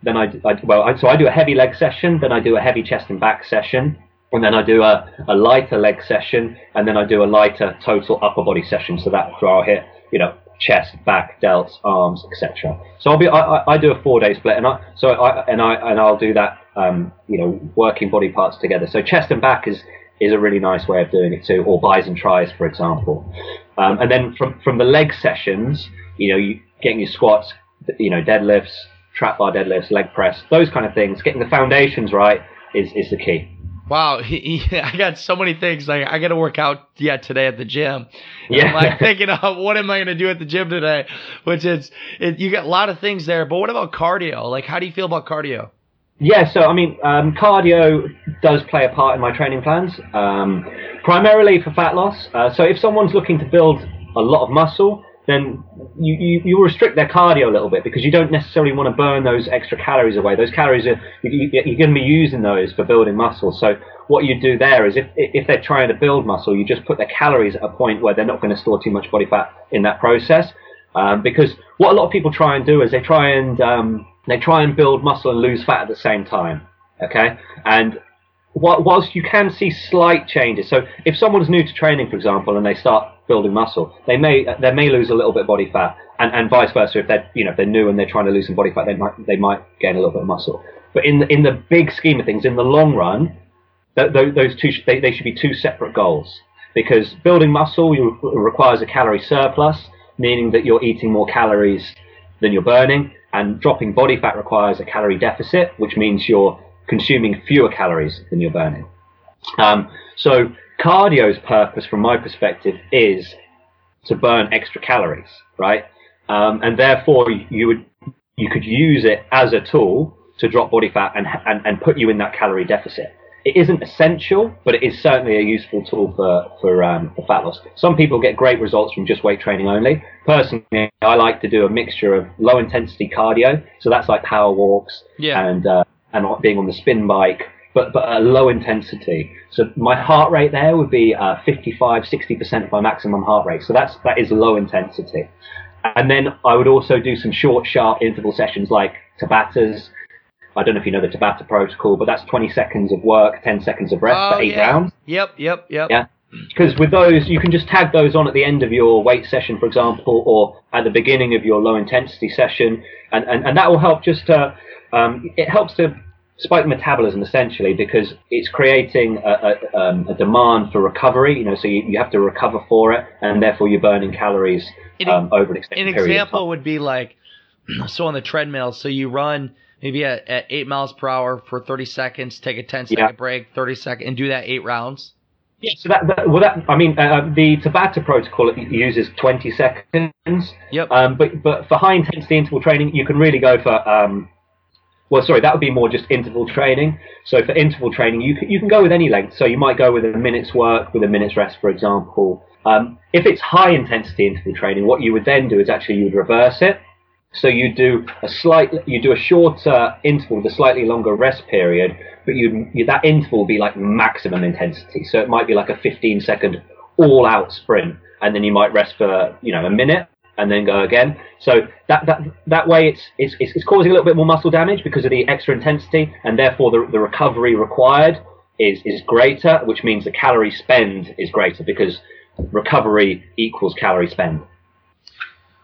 Speaker 2: then I, I well I, so I do a heavy leg session, then I do a heavy chest and back session and then I do a, a lighter leg session, and then I do a lighter total upper body session. So that I'll hit, you know, chest, back, delts, arms, etc. So I'll be I, I, do a four day split, and I so I and I and I'll do that, um, you know, working body parts together. So chest and back is is a really nice way of doing it too, or bis and tris, for example. Um, and then from from the leg sessions, you know, you getting your squats, you know, deadlifts, trap bar deadlifts, leg press, those kind of things. Getting the foundations right is is the key.
Speaker 1: Wow, [LAUGHS] he, he, I got so many things. Like I got to work out yet today at the gym.
Speaker 2: Yeah.
Speaker 1: I'm like [LAUGHS] thinking, of what am I going to do at the gym today? Which is, it, you got a lot of things there. But what about cardio? Like, how do you feel about cardio?
Speaker 2: Yeah, so I mean, um, cardio does play a part in my training plans, um, primarily for fat loss. Uh, so if someone's looking to build a lot of muscle, then you, you, you, restrict their cardio a little bit because you don't necessarily want to burn those extra calories away. Those calories are you, are going to be using those for building muscle. So what you do there is if if they're trying to build muscle, you just put their calories at a point where they're not going to store too much body fat in that process. Um, because what a lot of people try and do is they try and um, they try and build muscle and lose fat at the same time. Okay, and whilst you can see slight changes, so if someone's new to training, for example, and they start building muscle, they may they may lose a little bit of body fat, and, and vice versa. If they're you know if they're new and they're trying to lose some body fat, they might they might gain a little bit of muscle. But in the, in the big scheme of things, in the long run, th- th- those two they, they should be two separate goals because building muscle requires a calorie surplus, meaning that you're eating more calories than you're burning, and dropping body fat requires a calorie deficit, which means you're consuming fewer calories than you're burning. Um, so cardio's purpose, from my perspective, is to burn extra calories, right? Um, and therefore, you would you could use it as a tool to drop body fat and, and, and put you in that calorie deficit. It isn't essential, but it is certainly a useful tool for for, um, for fat loss. Some people get great results from just weight training only. Personally, I like to do a mixture of low intensity cardio, so that's like power walks
Speaker 1: yeah.
Speaker 2: and uh, and being on the spin bike, but but at a low intensity. So my heart rate there would be uh, 55, 60% of my maximum heart rate. So that's that is low intensity. And then I would also do some short, sharp interval sessions like Tabatas. I don't know if you know the Tabata protocol, but that's 20 seconds of work, 10 seconds of rest
Speaker 1: oh,
Speaker 2: for eight
Speaker 1: yeah.
Speaker 2: rounds.
Speaker 1: Yep, yep, yep.
Speaker 2: Yeah. Because with those, you can just tag those on at the end of your weight session, for example, or at the beginning of your low intensity session, and, and, and that will help just to, um, it helps to spike metabolism essentially because it's creating a, a, um, a, demand for recovery. You know, so you, you, have to recover for it, and therefore you're burning calories um, over an extended
Speaker 1: an
Speaker 2: period.
Speaker 1: An example would be like, [CLEARS THROAT] so on the treadmill, so you run maybe at, at eight miles per hour for 30 seconds, take a 10 second yeah. break, 30 second, and do that eight rounds.
Speaker 2: Yeah, so that, that well, that I mean, uh, the Tabata protocol uses 20 seconds.
Speaker 1: Yep.
Speaker 2: Um, but but for high intensity interval training, you can really go for um, well, sorry, that would be more just interval training. So for interval training, you can, you can go with any length. So you might go with a minute's work with a minute's rest, for example. Um, if it's high intensity interval training, what you would then do is actually you would reverse it. So you do a slight, you do a shorter interval with a slightly longer rest period, but you, you that interval would be like maximum intensity. So it might be like a 15 second all out sprint, and then you might rest for you know a minute, and then go again. So that that that way, it's it's it's causing a little bit more muscle damage because of the extra intensity, and therefore the the recovery required is is greater, which means the calorie spend is greater because recovery equals calorie spend.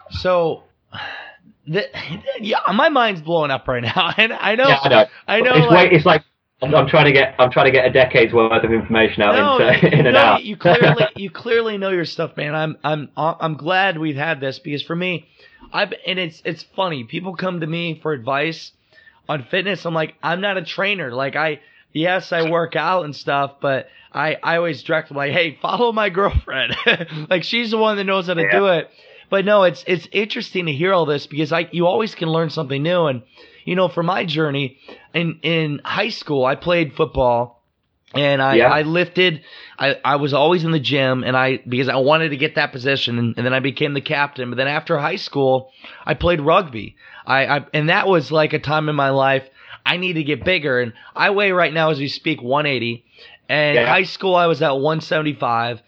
Speaker 1: So, [SIGHS] the, [SIGHS] yeah, my mind's blowing up right now, [LAUGHS] and I know,
Speaker 2: Yeah, I know.
Speaker 1: I know,
Speaker 2: It's,
Speaker 1: like-
Speaker 2: way, it's like I'm, I'm trying to get I'm trying to get a decade's worth of information out
Speaker 1: no,
Speaker 2: into [LAUGHS]
Speaker 1: you,
Speaker 2: in and
Speaker 1: no,
Speaker 2: out.
Speaker 1: you clearly, [LAUGHS] you clearly know your stuff, man. I'm, I'm, I'm glad we've had this because for me, I've, and it's, it's funny. People come to me for advice on fitness. I'm like, I'm not a trainer. Like I, yes, I work out and stuff, but I, I always direct them like, hey, follow my girlfriend. [LAUGHS] like she's the one that knows how to do it. But no, it's, it's interesting to hear all this because I, you always can learn something new. And, you know, for my journey in, in high school, I played football and I,
Speaker 2: Yeah.
Speaker 1: I lifted. I, I was always in the gym, and I because I wanted to get that position, and, and then I became the captain. But then after high school, I played rugby. I, I and that was like a time in my life I need to get bigger, and I weigh right now as we speak 180. And
Speaker 2: Yeah.
Speaker 1: high school I was at 175,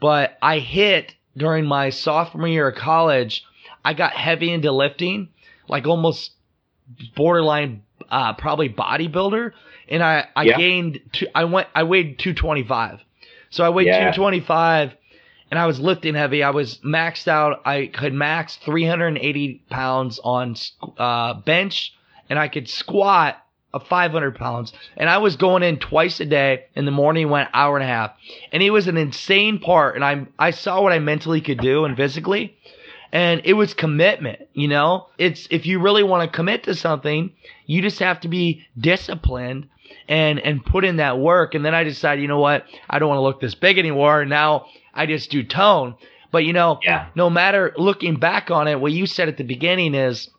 Speaker 1: but I hit during my sophomore year of college. I got heavy into lifting, like almost borderline uh, probably bodybuilder, and I I
Speaker 2: Yeah.
Speaker 1: gained two, I went I weighed 225, so I weighed
Speaker 2: Yeah.
Speaker 1: 225, and I was lifting heavy. I was maxed out. I could max 380 pounds on uh, bench, and I could squat a 500 pounds, and I was going in twice a day. In the morning, went hour and a half, and it was an insane part. And I I saw what I mentally could do and physically and it was commitment you know? It's if you really want to commit to something you just have to be disciplined and and put in that work. And then i decided you know what? I don't want to look this big anymore. And now i just do tone. But you know
Speaker 2: Yeah.
Speaker 1: no matter looking back on it what you said at the beginning is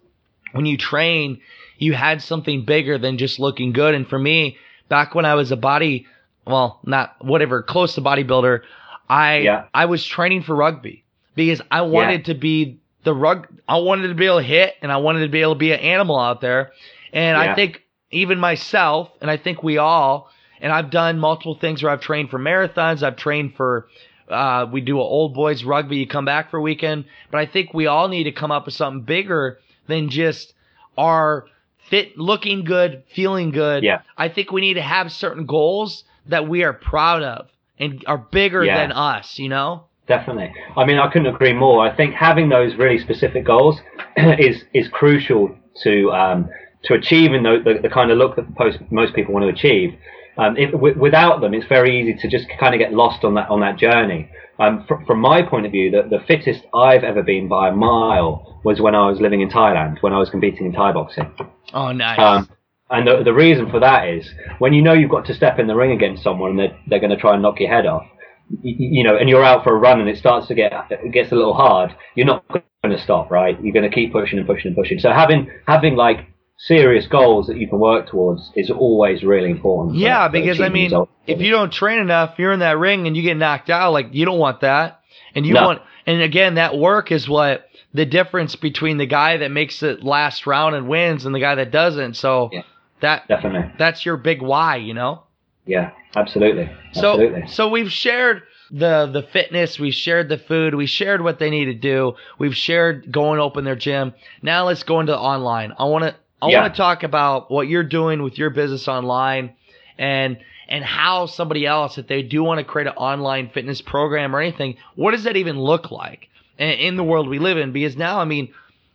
Speaker 1: when you train you had something bigger than just looking good. And for me back when i was a body well not whatever close to bodybuilder i
Speaker 2: Yeah.
Speaker 1: i was training for rugby because I wanted to be the rug. I wanted to be able to hit, and I wanted to be able to be an animal out there. And I think even myself, and I think we all, and I've done multiple things where I've trained for marathons. I've trained for. Uh, we do a old boys rugby. You come back for a weekend, but I think we all need to come up with something bigger than just our fit, looking good, feeling good.
Speaker 2: Yeah.
Speaker 1: I think we need to have certain goals that we are proud of and are bigger
Speaker 2: Yeah.
Speaker 1: than us. You know.
Speaker 2: Definitely. I mean, I couldn't agree more. I think having those really specific goals [CLEARS THROAT] is is crucial to um, to achieving the, the, the kind of look that most, most people want to achieve. Um, if, w- without them, it's very easy to just kind of get lost on that on that journey. Um, fr- from my point of view, the, the fittest I've ever been by a mile was when I was living in Thailand, when I was competing in Thai boxing.
Speaker 1: Oh, nice.
Speaker 2: Um, and the, the reason for that is when you know you've got to step in the ring against someone and they're, they're going to try and knock your head off, you, know, and you're out for a run and it starts to get, it gets a little hard, you're not going to stop, right? You're going to keep pushing and pushing and pushing. So having, having like serious goals that you can work towards is always really important.
Speaker 1: Yeah,
Speaker 2: for
Speaker 1: because I mean,
Speaker 2: results.
Speaker 1: if you don't train enough, you're in that ring and you get knocked out. Like you don't want that, and you
Speaker 2: No.
Speaker 1: want. And again, that work is what the difference between the guy that makes it last round and wins and the guy that doesn't. So
Speaker 2: Yeah.
Speaker 1: that
Speaker 2: Definitely.
Speaker 1: that's your big why, you know.
Speaker 2: Yeah, absolutely.
Speaker 1: So
Speaker 2: Absolutely.
Speaker 1: so we've shared the the fitness, we shared the food, we shared what they need to do, we've shared going open their gym. Now let's go into online. I want to I
Speaker 2: Yeah.
Speaker 1: want to talk about what you're doing with your business online and and how somebody else if they do want to create an online fitness program or anything, what does that even look like in the world we live in because now I mean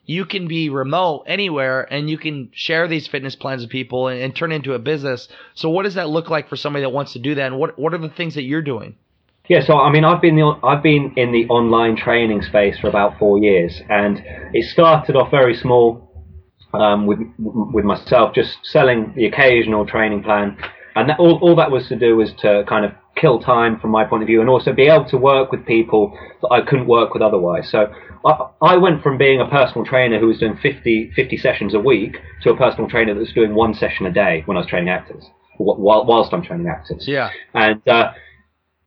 Speaker 1: you can be remote anywhere and you can share these fitness plans with people and, and turn into a business. So what does that look like for somebody that wants to do that? And what, what are the things that you're doing?
Speaker 2: Yeah, so I mean, I've been the, I've been in the online training space for about four years, and it started off very small um, with with myself, just selling the occasional training plan, and that, all all that was to do was to kind of kill time from my point of view, and also be able to work with people that I couldn't work with otherwise. So I, I went from being a personal trainer who was doing 50, 50 sessions a week to a personal trainer that was doing one session a day when I was training actors, while, whilst I'm training actors.
Speaker 1: Yeah.
Speaker 2: And uh,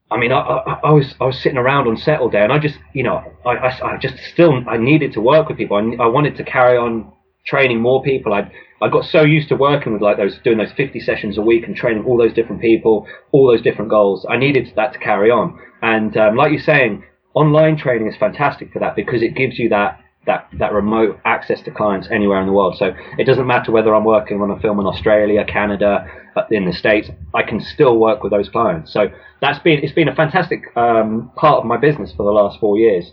Speaker 2: I mean, I, I, I was I was sitting around on set all day, and I just, you know, I, I, I just still I needed to work with people. I, I wanted to carry on training more people. I I got so used to working with like those doing those 50 sessions a week and training all those different people, all those different goals. I needed that to carry on. And um, like you're saying, online training is fantastic for that because it gives you that that, that remote access to clients anywhere in the world. So it doesn't matter whether I'm working on a film in Australia, Canada, uh, in the States, I can still work with those clients. So that's been, it's been a fantastic um, part of my business for the last four years.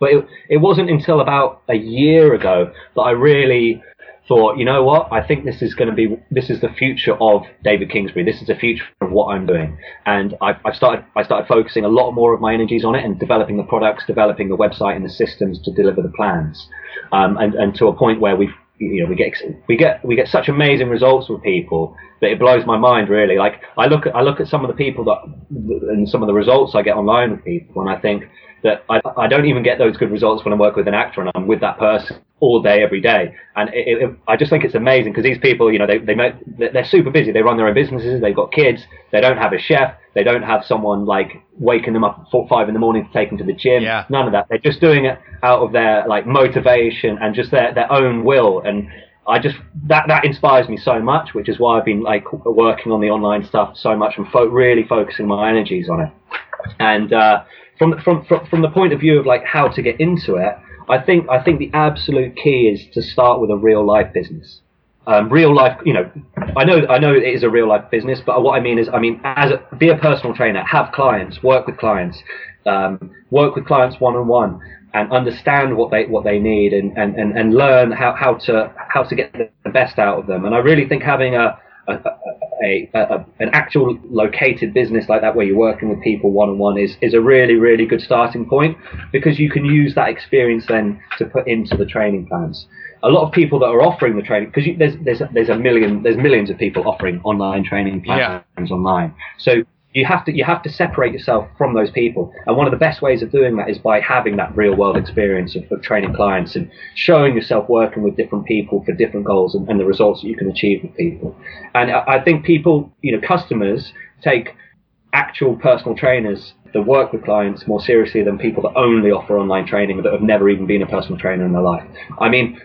Speaker 2: But it, it wasn't until about a year ago that I really thought, you know what, I think this is going to be, this is the future of David Kingsbury. This is the future of what I'm doing. And I, I started, I started focusing a lot more of my energies on it and developing the products, developing the website and the systems to deliver the plans. Um, and, and to a point where we've, you know, we get, we get, we get such amazing results with people that it blows my mind really. Like I look at, I look at some of the people that, and some of the results I get online with people and I think, that I, I don't even get those good results when I work with an actor and I'm with that person all day, every day. And it, it, I just think it's amazing because these people, you know, they, they make, they're super busy. They run their own businesses. They've got kids. They don't have a chef. They don't have someone like waking them up at four, five in the morning to take them to the gym.
Speaker 1: Yeah.
Speaker 2: None of that. They're just doing it out of their like motivation and just their, their own will. And I just, that, that inspires me so much, which is why I've been like working on the online stuff so much and fo- really focusing my energies on it. And, uh, from, from, from, from the point of view of like how to get into it, I think, I think the absolute key is to start with a real life business. Um, real life, you know, I know, I know it is a real life business, but what I mean is, I mean, as a, be a personal trainer, have clients, work with clients, um, work with clients one on one, and understand what they what they need, and, and, and, and learn how, how to how to get the best out of them. And I really think having a a, a, a, an actual located business like that where you're working with people one on one is is a really really good starting point because you can use that experience then to put into the training plans. A lot of people that are offering the training because there's there's there's a million there's millions of people offering online training plans yeah. online. So you have to you have to separate yourself from those people. And one of the best ways of doing that is by having that real world experience of, of training clients and showing yourself working with different people for different goals and, and the results that you can achieve with people. And I, I think people you know customers take actual personal trainers that work with clients more seriously than people that only offer online training that have never even been a personal trainer in their life. I mean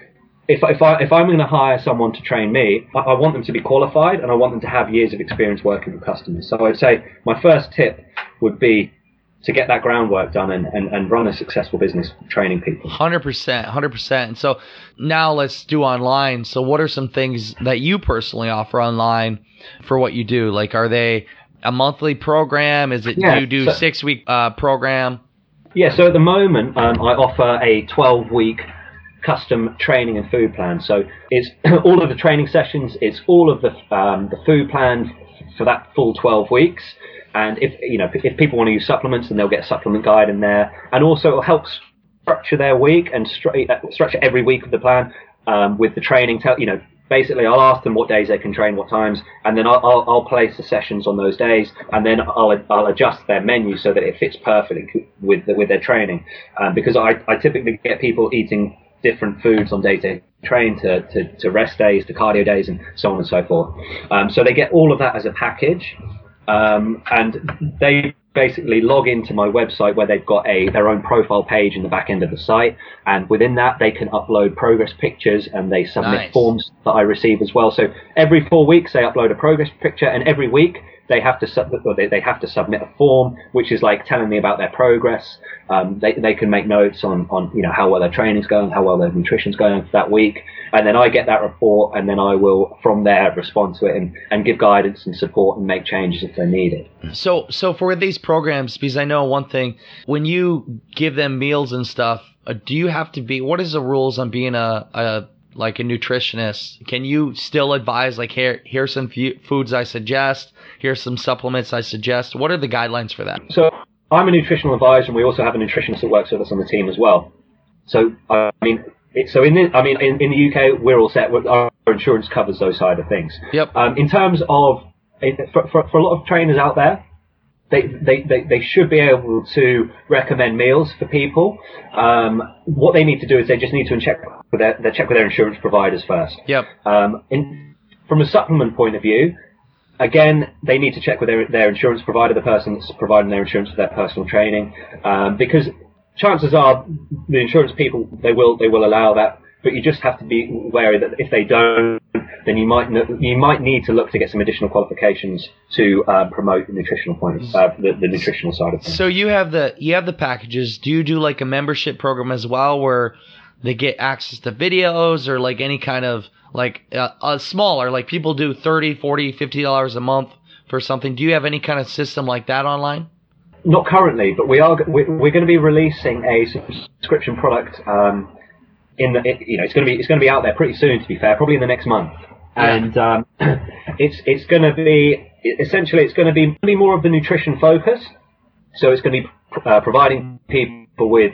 Speaker 2: if, if, I, if I'm going to hire someone to train me, I, I, want them to be qualified and I want them to have years of experience working with customers. So I'd say my first tip would be to get that groundwork done and, and, and run a successful business training people.
Speaker 1: 100%. 100%. And so now let's do online. So what are some things that you personally offer online for what you do? Like, are they a monthly program? Is it, yeah, do you do so, six week uh, program?
Speaker 2: Yeah. So at the moment, um, I offer a 12 week custom training and food plan. So it's [CLEARS THROAT] all of the training sessions, it's all of the um, the food plan for that full 12 weeks. And if you know if, people want to use supplements, then they'll get a supplement guide in there, and also it helps structure their week and stru- uh, structure every week of the plan um, with the training. Tell you know basically I'll ask them what days they can train, what times, and then I'll, I'll, I'll, place the sessions on those days, and then I'll, I'll adjust their menu so that it fits perfectly with the, with their training. Um, because I, I typically get people eating different foods on day to train to, to, to, rest days to cardio days and so on and so forth. Um, so they get all of that as a package. Um, and they basically log into my website where they've got a their own profile page in the back end of the site and within that they can upload progress pictures and they submit nice. forms that I receive as well so every four weeks they upload a progress picture and every week they have to sub- they, they have to submit a form which is like telling me about their progress. Um, they they can make notes on on you know how well their training's going, how well their nutrition's going for that week, and then I get that report, and then I will from there respond to it and, and give guidance and support and make changes if they need it.
Speaker 1: So so for these programs, because I know one thing, when you give them meals and stuff, uh, do you have to be? What is the rules on being a, a like a nutritionist, can you still advise like here here's some f- foods I suggest, here's some supplements I suggest? What are the guidelines for that?
Speaker 2: So I'm a nutritional advisor, and we also have a nutritionist that works with us on the team as well. So I mean, it, so in the, I mean in, in, the UK we're all set. Our insurance covers those side of things.
Speaker 1: Yep.
Speaker 2: Um, in terms of for, for, for a lot of trainers out there, they, they, they, they should be able to recommend meals for people. Um, what they need to do is they just need to check with their, they check with their insurance providers first.
Speaker 1: Yep.
Speaker 2: Um, in, from a supplement point of view, again, they need to check with their, their insurance provider, the person that's providing their insurance for their personal training, um, because chances are the insurance people they will they will allow that but you just have to be wary that if they don't, then you might you might need to look to get some additional qualifications to uh, promote the nutritional point, uh, the, the nutritional side of things.
Speaker 1: So you have the you have the packages. Do you do like a membership program as well, where they get access to videos or like any kind of like uh, uh, smaller like people do 30 40 50 dollars a month for something do you have any kind of system like that online
Speaker 2: not currently but we are we're, we're going to be releasing a subscription product um, in the you know it's going to be it's going to be out there pretty soon to be fair probably in the next month and um, [CLEARS THROAT] it's it's going to be essentially it's going to be, be more of the nutrition focus so it's going to be uh, providing people with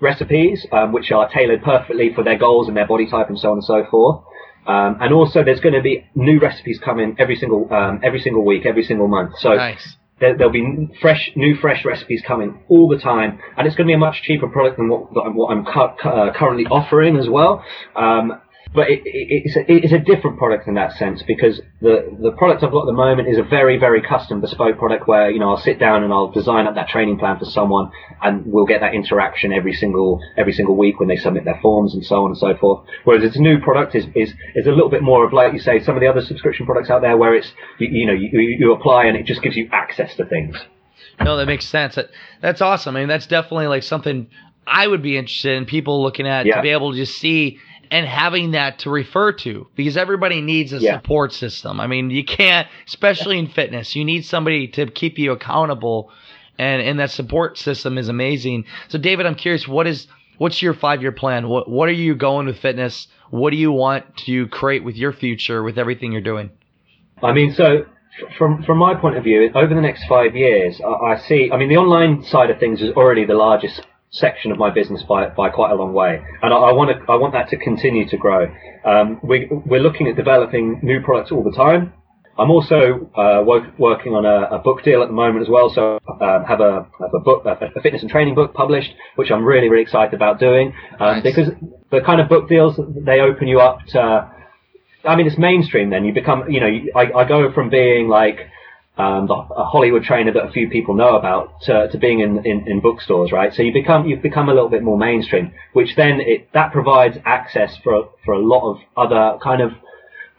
Speaker 2: recipes um, which are tailored perfectly for their goals and their body type and so on and so forth. Um, and also, there's going to be new recipes coming every single um, every single week, every single month. So
Speaker 1: nice.
Speaker 2: there, will be fresh, new fresh recipes coming all the time, and it's going to be a much cheaper product than what, what I'm cu- uh, currently offering as well. Um, but it, it, it's, a, it's a different product in that sense because the the product I've got at the moment is a very very custom bespoke product where you know I'll sit down and I'll design up that training plan for someone and we'll get that interaction every single every single week when they submit their forms and so on and so forth. Whereas its new product is is, is a little bit more of like you say some of the other subscription products out there where it's you, you know you, you apply and it just gives you access to things.
Speaker 1: No, that makes sense. That, that's awesome. I mean, that's definitely like something I would be interested in people looking at yeah. to be able to just see and having that to refer to because everybody needs a yeah. support system. I mean, you can't, especially in fitness, you need somebody to keep you accountable and, and that support system is amazing. So David, I'm curious, what is, what's your five year plan? What, what are you going with fitness? What do you want to create with your future with everything you're doing?
Speaker 2: I mean, so from from my point of view, over the next five years, I, I see. I mean, the online side of things is already the largest section of my business by by quite a long way, and I, I want to I want that to continue to grow. Um, we we're looking at developing new products all the time. I'm also uh, work, working on a, a, book deal at the moment as well. So uh, have a have a book, a, fitness and training book published, which I'm really really excited about doing um, nice. because the kind of book deals they open you up to. I mean, it's mainstream. Then you become, you know, I, I go from being like um, the, a Hollywood trainer that a few people know about to, to being in, in, in, bookstores, right? So you become you've become a little bit more mainstream, which then it that provides access for for a lot of other kind of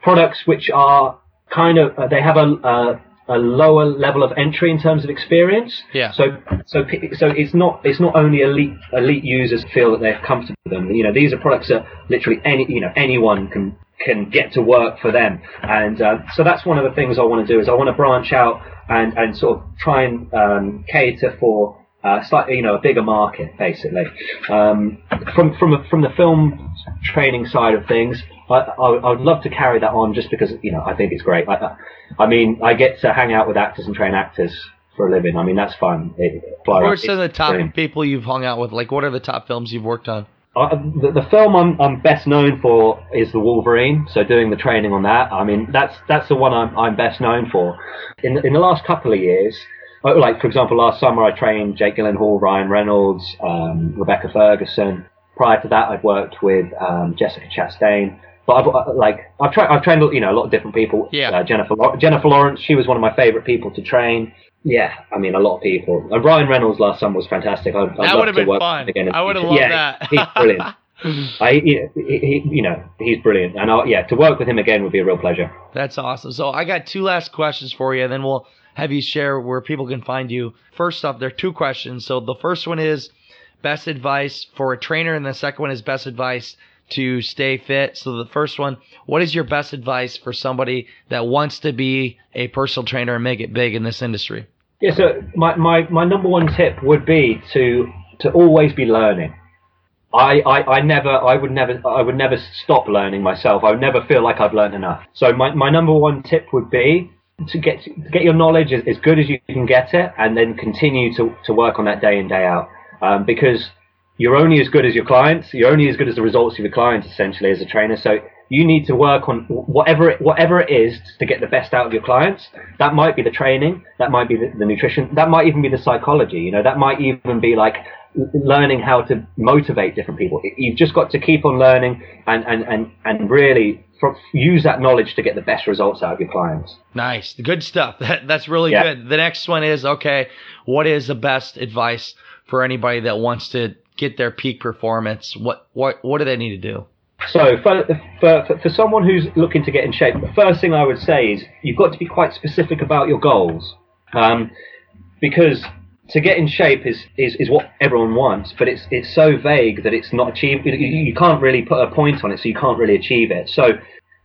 Speaker 2: products which are kind of uh, they have a, a a lower level of entry in terms of experience.
Speaker 1: Yeah.
Speaker 2: So so so it's not it's not only elite elite users feel that they're comfortable with them. You know, these are products that literally any you know anyone can can get to work for them. And uh, so that's one of the things I want to do is I want to branch out and, and sort of try and um, cater for uh, slightly, you know, a bigger market, basically. Um, from from a, from the film training side of things, I, I, I, would love to carry that on just because you know I think it's great. I, I mean, I get to hang out with actors and train actors for a living. I mean, that's fun. It,
Speaker 1: Who are some of the top brilliant. people you've hung out with? Like, what are the top films you've worked on?
Speaker 2: Uh, the, the, film I'm, I'm, best known for is the Wolverine. So doing the training on that, I mean, that's that's the one I'm, I'm best known for. In in the last couple of years, uh, like for example, last summer I trained Jake Gyllenhaal, Ryan Reynolds, um, Rebecca Ferguson. Prior to that, I'd worked with um, Jessica Chastain. But I've uh, like I've tried I've trained you know a lot of different people.
Speaker 1: Yeah.
Speaker 2: Uh, Jennifer Jennifer Lawrence, she was one of my favorite people to train. Yeah, I mean, a lot of people. And Ryan Reynolds last summer was fantastic. I'd, I'd
Speaker 1: that would have
Speaker 2: been
Speaker 1: fun. Again I would have loved
Speaker 2: yeah,
Speaker 1: that.
Speaker 2: he's [LAUGHS] brilliant. I, he, he, you know, he's brilliant, and I'll, yeah, to work with him again would be a real pleasure.
Speaker 1: That's awesome. So I got two last questions for you, and then we'll have you share where people can find you. First off, there are two questions. So the first one is best advice for a trainer, and the second one is best advice to stay fit. So the first one, what is your best advice for somebody that wants to be a personal trainer and make it big in this industry?
Speaker 2: Yeah, so my, my, my number one tip would be to to always be learning. I, I, I never I would never I would never stop learning myself. I would never feel like I've learned enough. So my, my number one tip would be to get to get your knowledge as, as good as you can get it, and then continue to, to work on that day in day out. Um, because you're only as good as your clients. You're only as good as the results of your clients, essentially, as a trainer. So you need to work on whatever it, whatever it is to get the best out of your clients. That might be the training, that might be the, the, nutrition, that might even be the psychology. You know, that might even be like learning how to motivate different people. You've just got to keep on learning and and and and really use that knowledge to get the best results out of your clients.
Speaker 1: Nice, good stuff. [LAUGHS] That, that's really yeah. good. The next one is okay. What is the best advice for anybody that wants to get their peak performance? What what what do they need to do?
Speaker 2: So for, for, for someone who's looking to get in shape, the first thing I would say is you've got to be quite specific about your goals. Um, because to get in shape is, is, is what everyone wants, but it's it's so vague that it's not achieved. You, you can't really put a point on it, so you can't really achieve it. So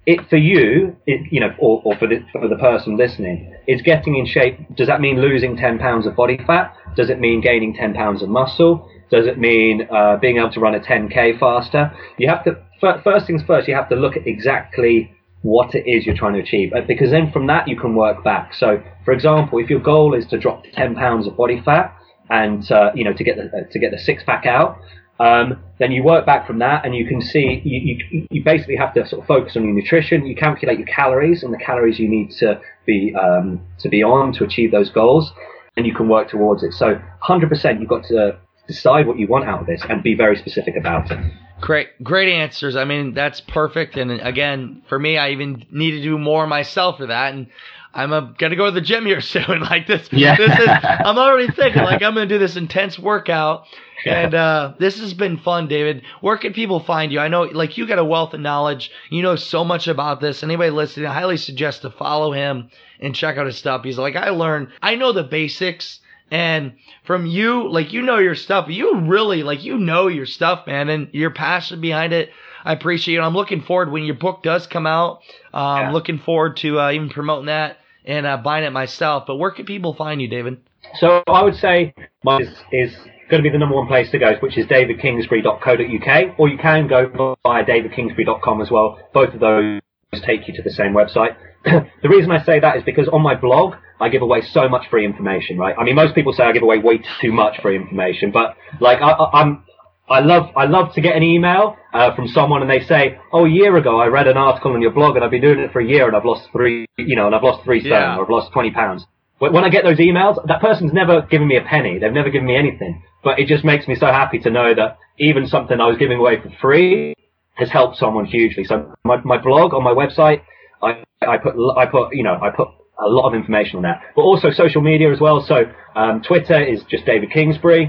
Speaker 2: it for you, it, you know, or, or for the for the person listening, is getting in shape. Does that mean losing ten pounds of body fat? Does it mean gaining ten pounds of muscle? Does it mean uh, being able to run a 10k faster? You have to first things first. You have to look at exactly what it is you're trying to achieve, uh, because then from that you can work back. So, for example, if your goal is to drop 10 pounds of body fat and uh, you know to get the uh, to get the six pack out, um, then you work back from that, and you can see you, you, you basically have to sort of focus on your nutrition. You calculate your calories and the calories you need to be um, to be on to achieve those goals, and you can work towards it. So 100%, you've got to decide what you want out of this and be very specific about it.
Speaker 1: Great, great answers. I mean, that's perfect. And again, for me, I even need to do more myself for that. And I'm a, gonna go to the gym here [LAUGHS] soon. Like this, yeah. this is. I'm already thinking like I'm gonna do this intense workout. [LAUGHS] And uh, this has been fun, David. Where can people find you? I know, like, you got a wealth of knowledge. You know so much about this. Anybody listening, I highly suggest to follow him and check out his stuff. He's like, I learned, I know the basics and from you, like, you know your stuff. You really, like, you know your stuff, man, and your passion behind it. I appreciate it. I'm looking forward when your book does come out. Um, yeah. looking forward to uh, even promoting that and uh, buying it myself. But where can people find you, David?
Speaker 2: So I would say mine is, is going to be the number one place to go, which is davidkingsbury.co.uk, or you can go via davidkingsbury.com as well. Both of those take you to the same website. [CLEARS THROAT] the reason I say that is because on my blog, I give away so much free information, right? I mean, most people say I give away way too much free information, but like I, am I love, I love to get an email uh, from someone and they say, "Oh, a year ago I read an article on your blog and I've been doing it for a year and I've lost three, you know, and I've lost three stone yeah. or I've lost twenty pounds." When I get those emails, that person's never given me a penny. They've never given me anything, but it just makes me so happy to know that even something I was giving away for free has helped someone hugely. So my, my blog on my website, I, I put, I put, you know, I put a lot of information on that. But also social media as well. So um, Twitter is just David Kingsbury.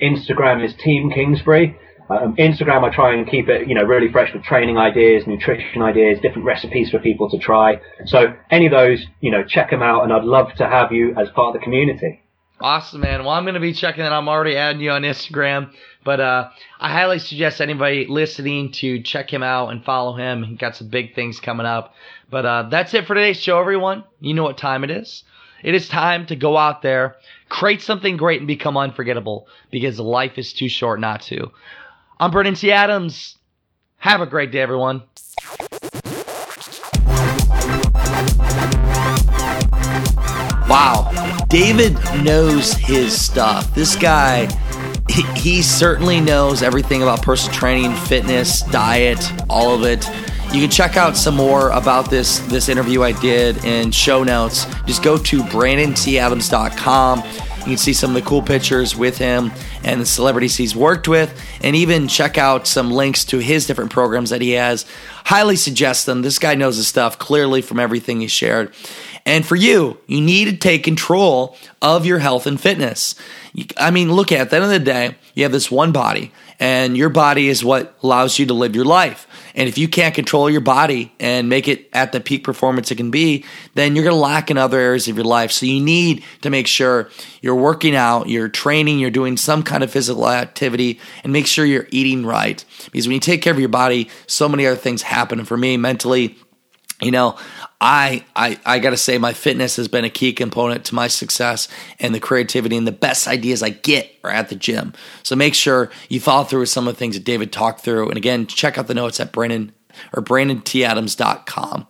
Speaker 2: Instagram is Team Kingsbury. Um, Instagram, I try and keep it, you know, really fresh with training ideas, nutrition ideas, different recipes for people to try. So any of those, you know, check them out, and I'd love to have you as part of the community.
Speaker 1: Awesome, man. Well, I'm going to be checking it. I'm already adding you on Instagram, but uh, I highly suggest anybody listening to check him out and follow him. He got some big things coming up. But uh, that's it for today's show, everyone. You know what time it is. It is time to go out there, create something great, and become unforgettable because life is too short not to. I'm Brandon T. Adams. Have a great day, everyone. Wow. David knows his stuff. This guy, he, he certainly knows everything about personal training, fitness, diet, all of it. You can check out some more about this this interview I did in show notes. Just go to brandonTadams.com. You can see some of the cool pictures with him and the celebrities he's worked with, and even check out some links to his different programs that he has. Highly suggest them. This guy knows his stuff clearly from everything he shared. And for you, you need to take control of your health and fitness. I mean, look at, at the end of the day, you have this one body, and your body is what allows you to live your life. And if you can't control your body and make it at the peak performance it can be, then you're going to lack in other areas of your life. So you need to make sure you're working out, you're training, you're doing some kind of physical activity, and make sure you're eating right. Because when you take care of your body, so many other things happen. And for me, mentally, you know, I, I, I got to say, my fitness has been a key component to my success and the creativity and the best ideas I get are at the gym. So make sure you follow through with some of the things that David talked through. And again, check out the notes at Brandon or BrandonTadams.com.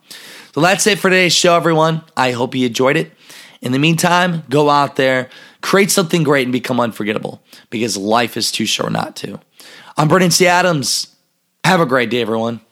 Speaker 1: So that's it for today's show, everyone. I hope you enjoyed it. In the meantime, go out there, create something great, and become unforgettable because life is too short not to. I'm Brandon T. Adams. Have a great day, everyone.